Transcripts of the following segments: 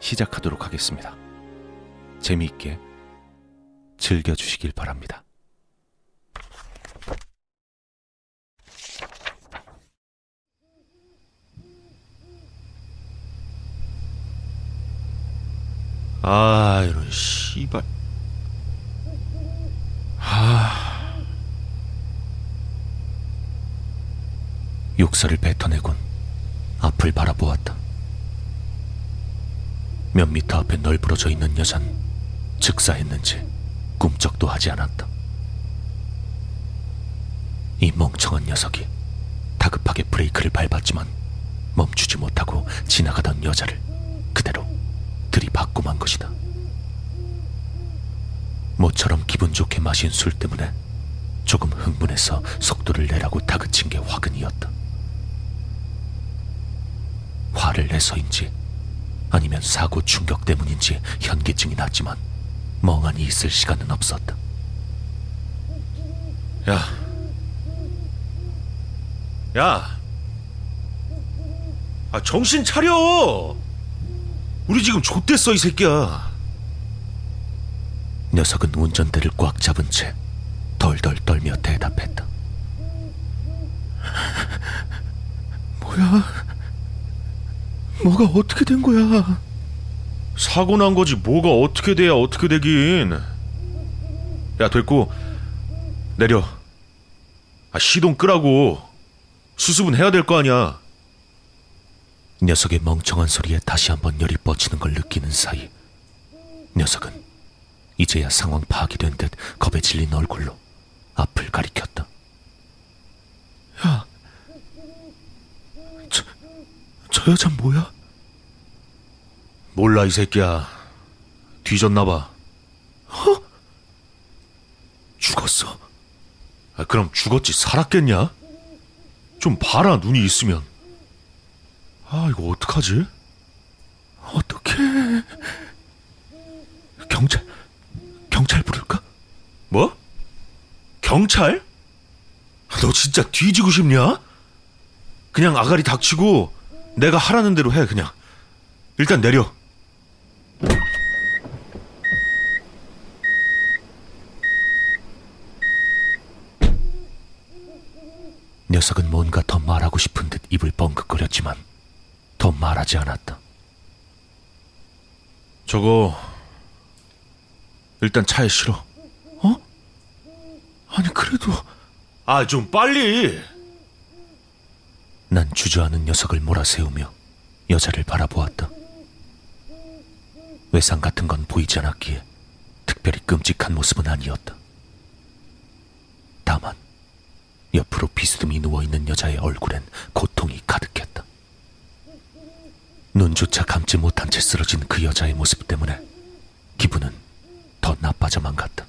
시작하도록 하겠습니다. 재미있게 즐겨주시길 바랍니다. 아 이런 씨발 아 욕설을 뱉어내곤 앞을 바라보았다. 몇 미터 앞에 널브러져 있는 여잔 즉사했는지 꿈쩍도 하지 않았다. 이 멍청한 녀석이 다급하게 브레이크를 밟았지만 멈추지 못하고 지나가던 여자를 그대로 들이받고 만 것이다. 모처럼 기분 좋게 마신 술 때문에 조금 흥분해서 속도를 내라고 다그친 게 화근이었다. 화를 내서인지 아니면 사고 충격 때문인지 현기증이 났지만 멍하니 있을 시간은 없었다. 야. 야. 아, 정신 차려! 우리 지금 좆됐어, 이 새끼야. 녀석은 운전대를 꽉 잡은 채 덜덜 떨며 대답했다. 뭐야? 뭐가 어떻게 된 거야? 사고 난 거지, 뭐가 어떻게 돼야 어떻게 되긴. 야, 됐고, 내려. 아, 시동 끄라고. 수습은 해야 될 거 아니야. 녀석의 멍청한 소리에 다시 한번 열이 뻗치는 걸 느끼는 사이 녀석은 이제야 상황 파악이 된 듯 겁에 질린 얼굴로 앞을 가리켰다. 야, 저, 저 여자 뭐야? 몰라, 이 새끼야. 뒤졌나 봐. 어? 죽었어. 아, 그럼 죽었지, 살았겠냐? 좀 봐라, 눈이 있으면. 아, 이거 어떡하지? 어떡해. 경찰, 경찰 부를까? 뭐? 경찰? 너 진짜 뒤지고 싶냐? 그냥 아가리 닥치고 내가 하라는 대로 해, 그냥. 일단 내려. 녀석은 뭔가 더 말하고 싶은 듯 입을 뻥긋거렸지만 더 말하지 않았다. 저거 일단 차에 실어. 어? 아니 그래도 아 좀 빨리. 난 주저하는 녀석을 몰아세우며 여자를 바라보았다. 외상 같은 건 보이지 않았기에 특별히 끔찍한 모습은 아니었다. 다만 옆으로 비스듬히 누워있는 여자의 얼굴엔 고통이 가득했다. 눈조차 감지 못한 채 쓰러진 그 여자의 모습 때문에 기분은 더 나빠져만 갔다.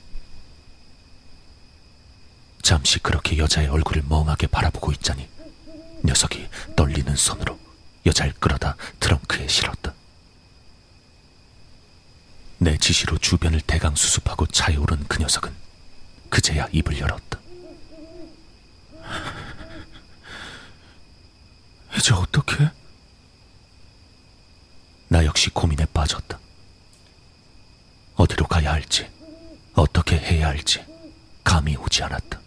잠시 그렇게 여자의 얼굴을 멍하게 바라보고 있자니 녀석이 떨리는 손으로 여자를 끌어다 트렁크에 실었다. 내 지시로 주변을 대강 수습하고 차에 오른 그 녀석은 그제야 입을 열었다. 이제 어떻게? 나 역시 고민에 빠졌다. 어디로 가야 할지, 어떻게 해야 할지 감이 오지 않았다.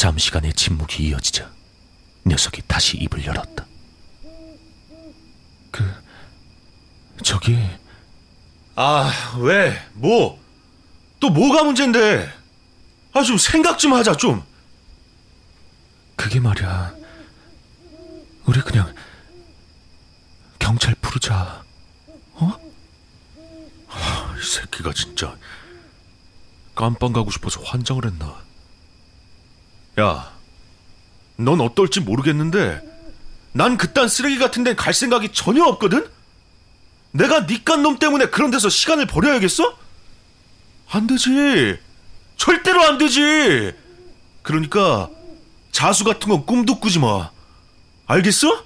잠시간의 침묵이 이어지자 녀석이 다시 입을 열었다. 그 저기 아, 왜? 뭐? 또 뭐가 문제인데? 아, 좀 생각 좀 하자, 좀. 그게 말이야. 우리 그냥 경찰 부르자. 이 새끼가 진짜 깜빵 가고 싶어서 환장을 했나? 야, 넌 어떨지 모르겠는데 난 그딴 쓰레기 같은 데는 갈 생각이 전혀 없거든? 내가 니깐 놈 때문에 그런 데서 시간을 버려야겠어? 안 되지. 절대로 안 되지. 그러니까 자수 같은 건 꿈도 꾸지 마. 알겠어?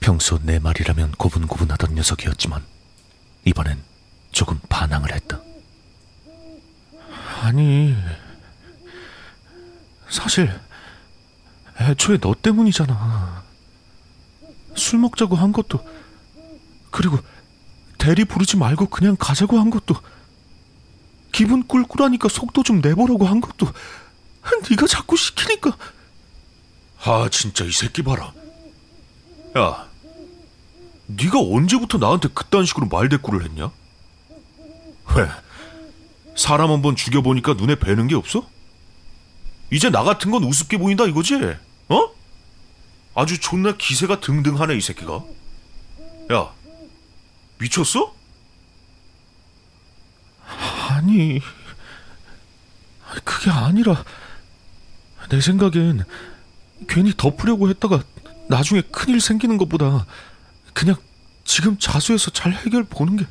평소 내 말이라면 고분고분하던 녀석이었지만 이번엔 조금 반항을 했다. 아니, 사실 애초에 너 때문이잖아. 술 먹자고 한 것도 그리고 대리 부르지 말고 그냥 가자고 한 것도 기분 꿀꿀하니까 속도 좀 내보라고 한 것도 네가 자꾸 시키니까 아 진짜 이 새끼 봐라 야 네가 언제부터 나한테 그딴 식으로 말대꾸를 했냐? 왜? 사람 한 번 죽여보니까 눈에 뵈는 게 없어? 이제 나 같은 건 우습게 보인다 이거지? 어? 아주 존나 기세가 등등하네 이 새끼가 야 미쳤어? 아니 그게 아니라 내 생각엔 괜히 덮으려고 했다가 나중에 큰일 생기는 것보다 그냥 지금 자수해서 잘 해결 보는 게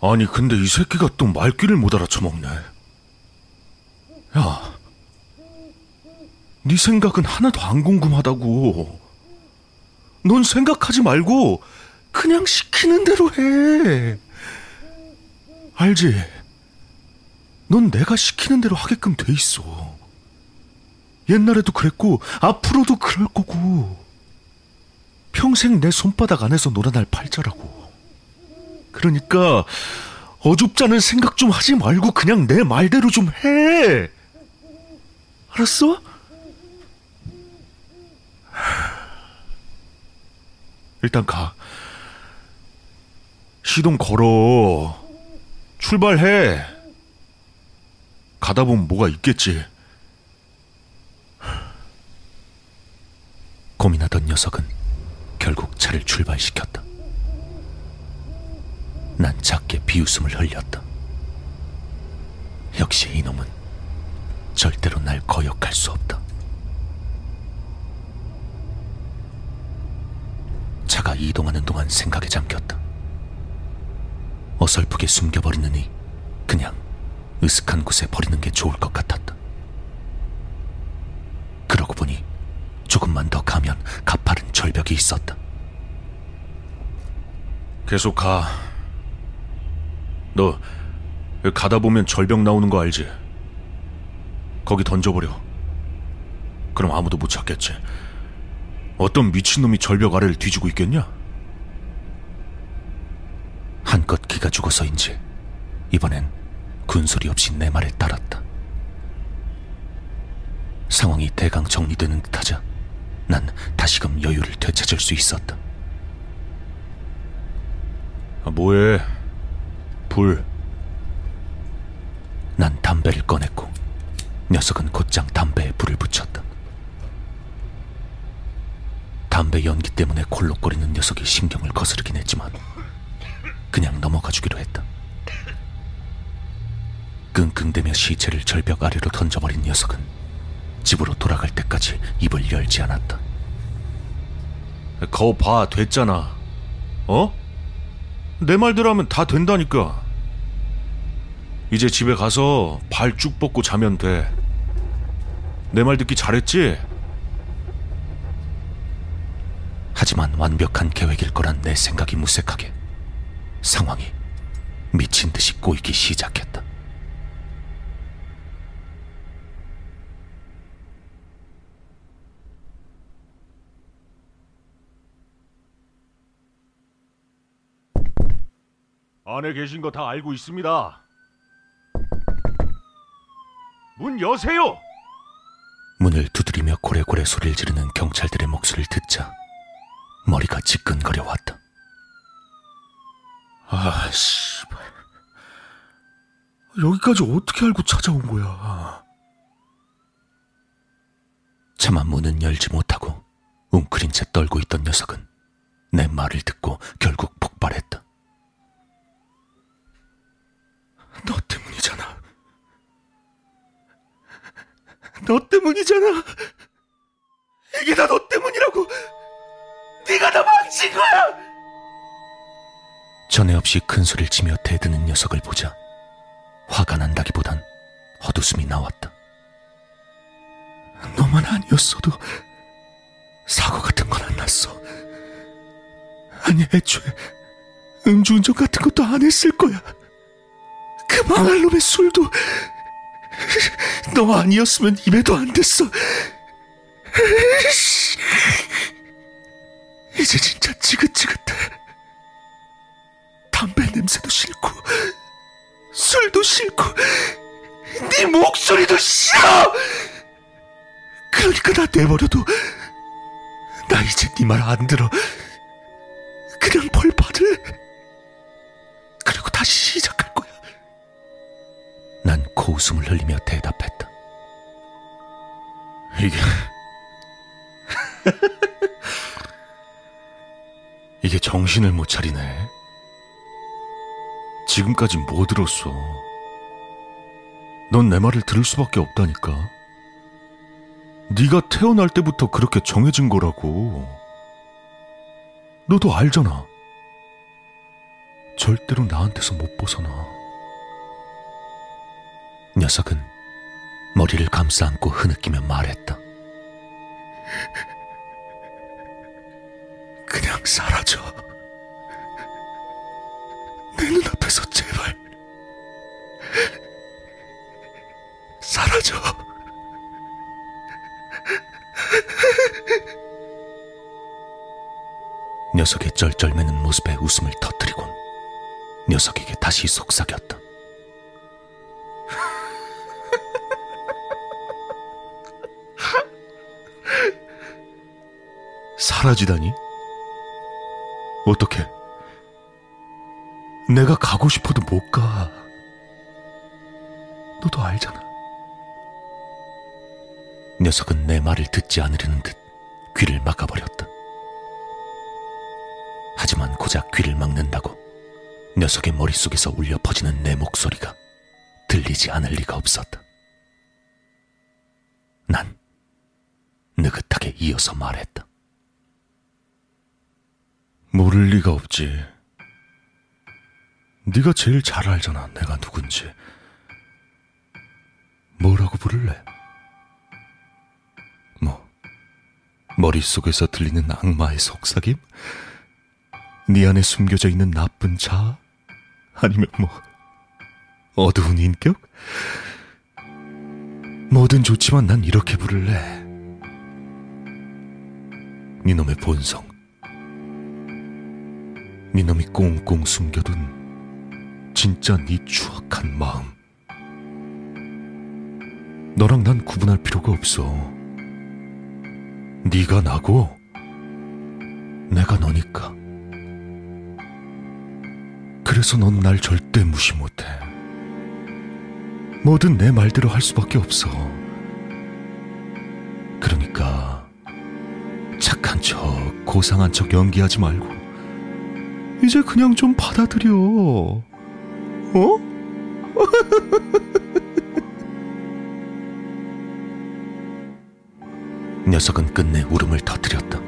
아니 근데 이 새끼가 또 말귀를 못 알아쳐먹네 야, 네 생각은 하나도 안 궁금하다고. 넌 생각하지 말고 그냥 시키는 대로 해. 알지? 넌 내가 시키는 대로 하게끔 돼 있어. 옛날에도 그랬고 앞으로도 그럴 거고. 평생 내 손바닥 안에서 놀아날 팔자라고. 그러니까 어줍잖은 생각 좀 하지 말고 그냥 내 말대로 좀 해. 알았어? 일단 가. 시동 걸어. 출발해. 가다 보면 뭐가 있겠지. 고민하던 녀석은 결국 차를 출발시켰다. 난 작게 비웃음을 흘렸다. 역시 이놈은 절대로 날 거역할 수 없다. 차가 이동하는 동안 생각에 잠겼다. 어설프게 숨겨버리느니 그냥 으슥한 곳에 버리는 게 좋을 것 같았다. 그러고 보니 조금만 더 가면 가파른 절벽이 있었다. 계속 가. 너 가다 보면 절벽 나오는 거 알지? 거기 던져버려. 그럼 아무도 못 찾겠지. 어떤 미친놈이 절벽 아래를 뒤지고 있겠냐? 한껏 기가 죽어서인지 이번엔 군소리 없이 내 말에 따랐다. 상황이 대강 정리되는 듯하자 난 다시금 여유를 되찾을 수 있었다. 아, 뭐해? 불. 난 담배를 꺼냈고 녀석은 곧장 담배에 불을 붙였다. 담배 연기 때문에 콜록거리는 녀석이 신경을 거스르긴 했지만 그냥 넘어가 주기로 했다. 끙끙대며 시체를 절벽 아래로 던져버린 녀석은 집으로 돌아갈 때까지 입을 열지 않았다. 거 봐, 됐잖아. 어? 내 말대로 하면 다 된다니까. 이제 집에 가서 발 쭉 뻗고 자면 돼. 내 말 듣기 잘했지? 하지만 완벽한 계획일 거란 내 생각이 무색하게 상황이 미친 듯이 꼬이기 시작했다. 안에 계신 거 다 알고 있습니다. 문 여세요! 문을 두드리며 고래고래 소리를 지르는 경찰들의 목소리를 듣자 머리가 지끈거려 왔다. 씨발. 여기까지 어떻게 알고 찾아온 거야? 차마 문은 열지 못하고 웅크린 채 떨고 있던 녀석은 내 말을 듣고 결국 폭발했다. 너 때문이잖아. 너 때문이잖아. 이게 다 너 때문이라고. 네가 다 망친 거야. 전에 없이 큰 소리를 치며 대드는 녀석을 보자 화가 난다기보단 헛웃음이 나왔다. 너만 아니었어도 사고 같은 건 안 났어. 아니 애초에 음주운전 같은 것도 안 했을 거야. 그 망할 놈의 술도 너 아니었으면 입에도 안 됐어. 이제 진짜 지긋지긋해. 담배 냄새도 싫고 술도 싫고 네 목소리도 싫어. 그러니까 나 내버려도 나 이제 네 말 안 들어. 그냥 벌 받을래. 그리고 다시 시작할 거야. 난 코웃음을 흘리며 대답했다. 이게 이게 정신을 못 차리네. 지금까지 뭐 들었어? 넌 내 말을 들을 수밖에 없다니까. 네가 태어날 때부터 그렇게 정해진 거라고. 너도 알잖아. 절대로 나한테서 못 벗어나. 녀석은 머리를 감싸 안고 흐느끼며 말했다. 그냥 사라져. 내 눈앞에서 제발. 사라져. 녀석의 쩔쩔매는 모습에 웃음을 터뜨리곤 녀석에게 다시 속삭였다. 사라지다니? 어떻게? 내가 가고 싶어도 못 가. 너도 알잖아. 녀석은 내 말을 듣지 않으려는 듯 귀를 막아버렸다. 하지만 고작 귀를 막는다고 녀석의 머릿속에서 울려 퍼지는 내 목소리가 들리지 않을 리가 없었다. 난 느긋하게 이어서 말했다. 모를 리가 없지. 네가 제일 잘 알잖아, 내가 누군지. 뭐라고 부를래? 뭐, 머릿속에서 들리는 악마의 속삭임? 네 안에 숨겨져 있는 나쁜 자? 아니면 뭐, 어두운 인격? 뭐든 좋지만 난 이렇게 부를래. 네 놈의 본성. 네 놈이 꽁꽁 숨겨둔 진짜 네 추악한 마음. 너랑 난 구분할 필요가 없어. 네가 나고 내가 너니까. 그래서 넌 날 절대 무시 못해. 뭐든 내 말대로 할 수밖에 없어. 그러니까 착한 척, 고상한 척 연기하지 말고 이제 그냥 좀 받아들여. 어? 녀석은 끝내 울음을 터뜨렸다.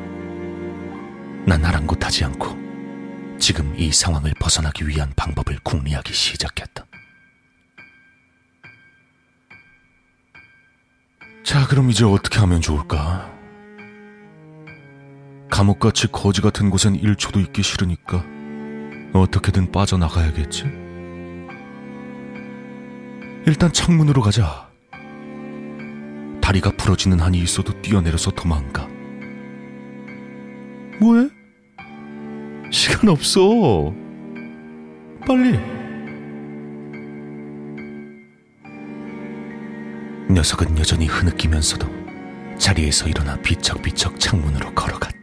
난 아랑곳하지 않고 지금 이 상황을 벗어나기 위한 방법을 궁리하기 시작했다. 자, 그럼 이제 어떻게 하면 좋을까? 감옥같이 거지 같은 곳엔 1초도 있기 싫으니까 어떻게든 빠져나가야겠지? 일단 창문으로 가자. 다리가 부러지는 한이 있어도 뛰어내려서 도망가. 뭐해? 시간 없어. 빨리. 녀석은 여전히 흐느끼면서도 자리에서 일어나 비척비척 창문으로 걸어갔다.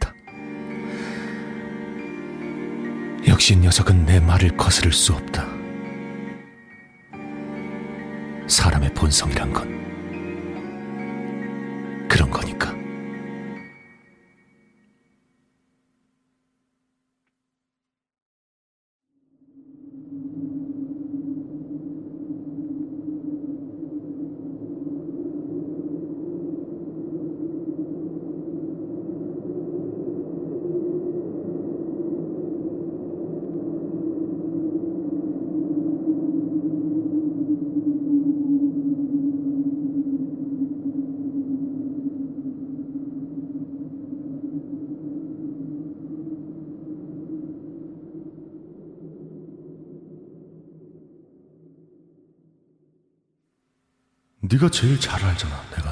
역시 녀석은 내 말을 거스를 수 없다. 사람의 본성이란 건 그런 거니까. 네가 제일 잘 알잖아. 내가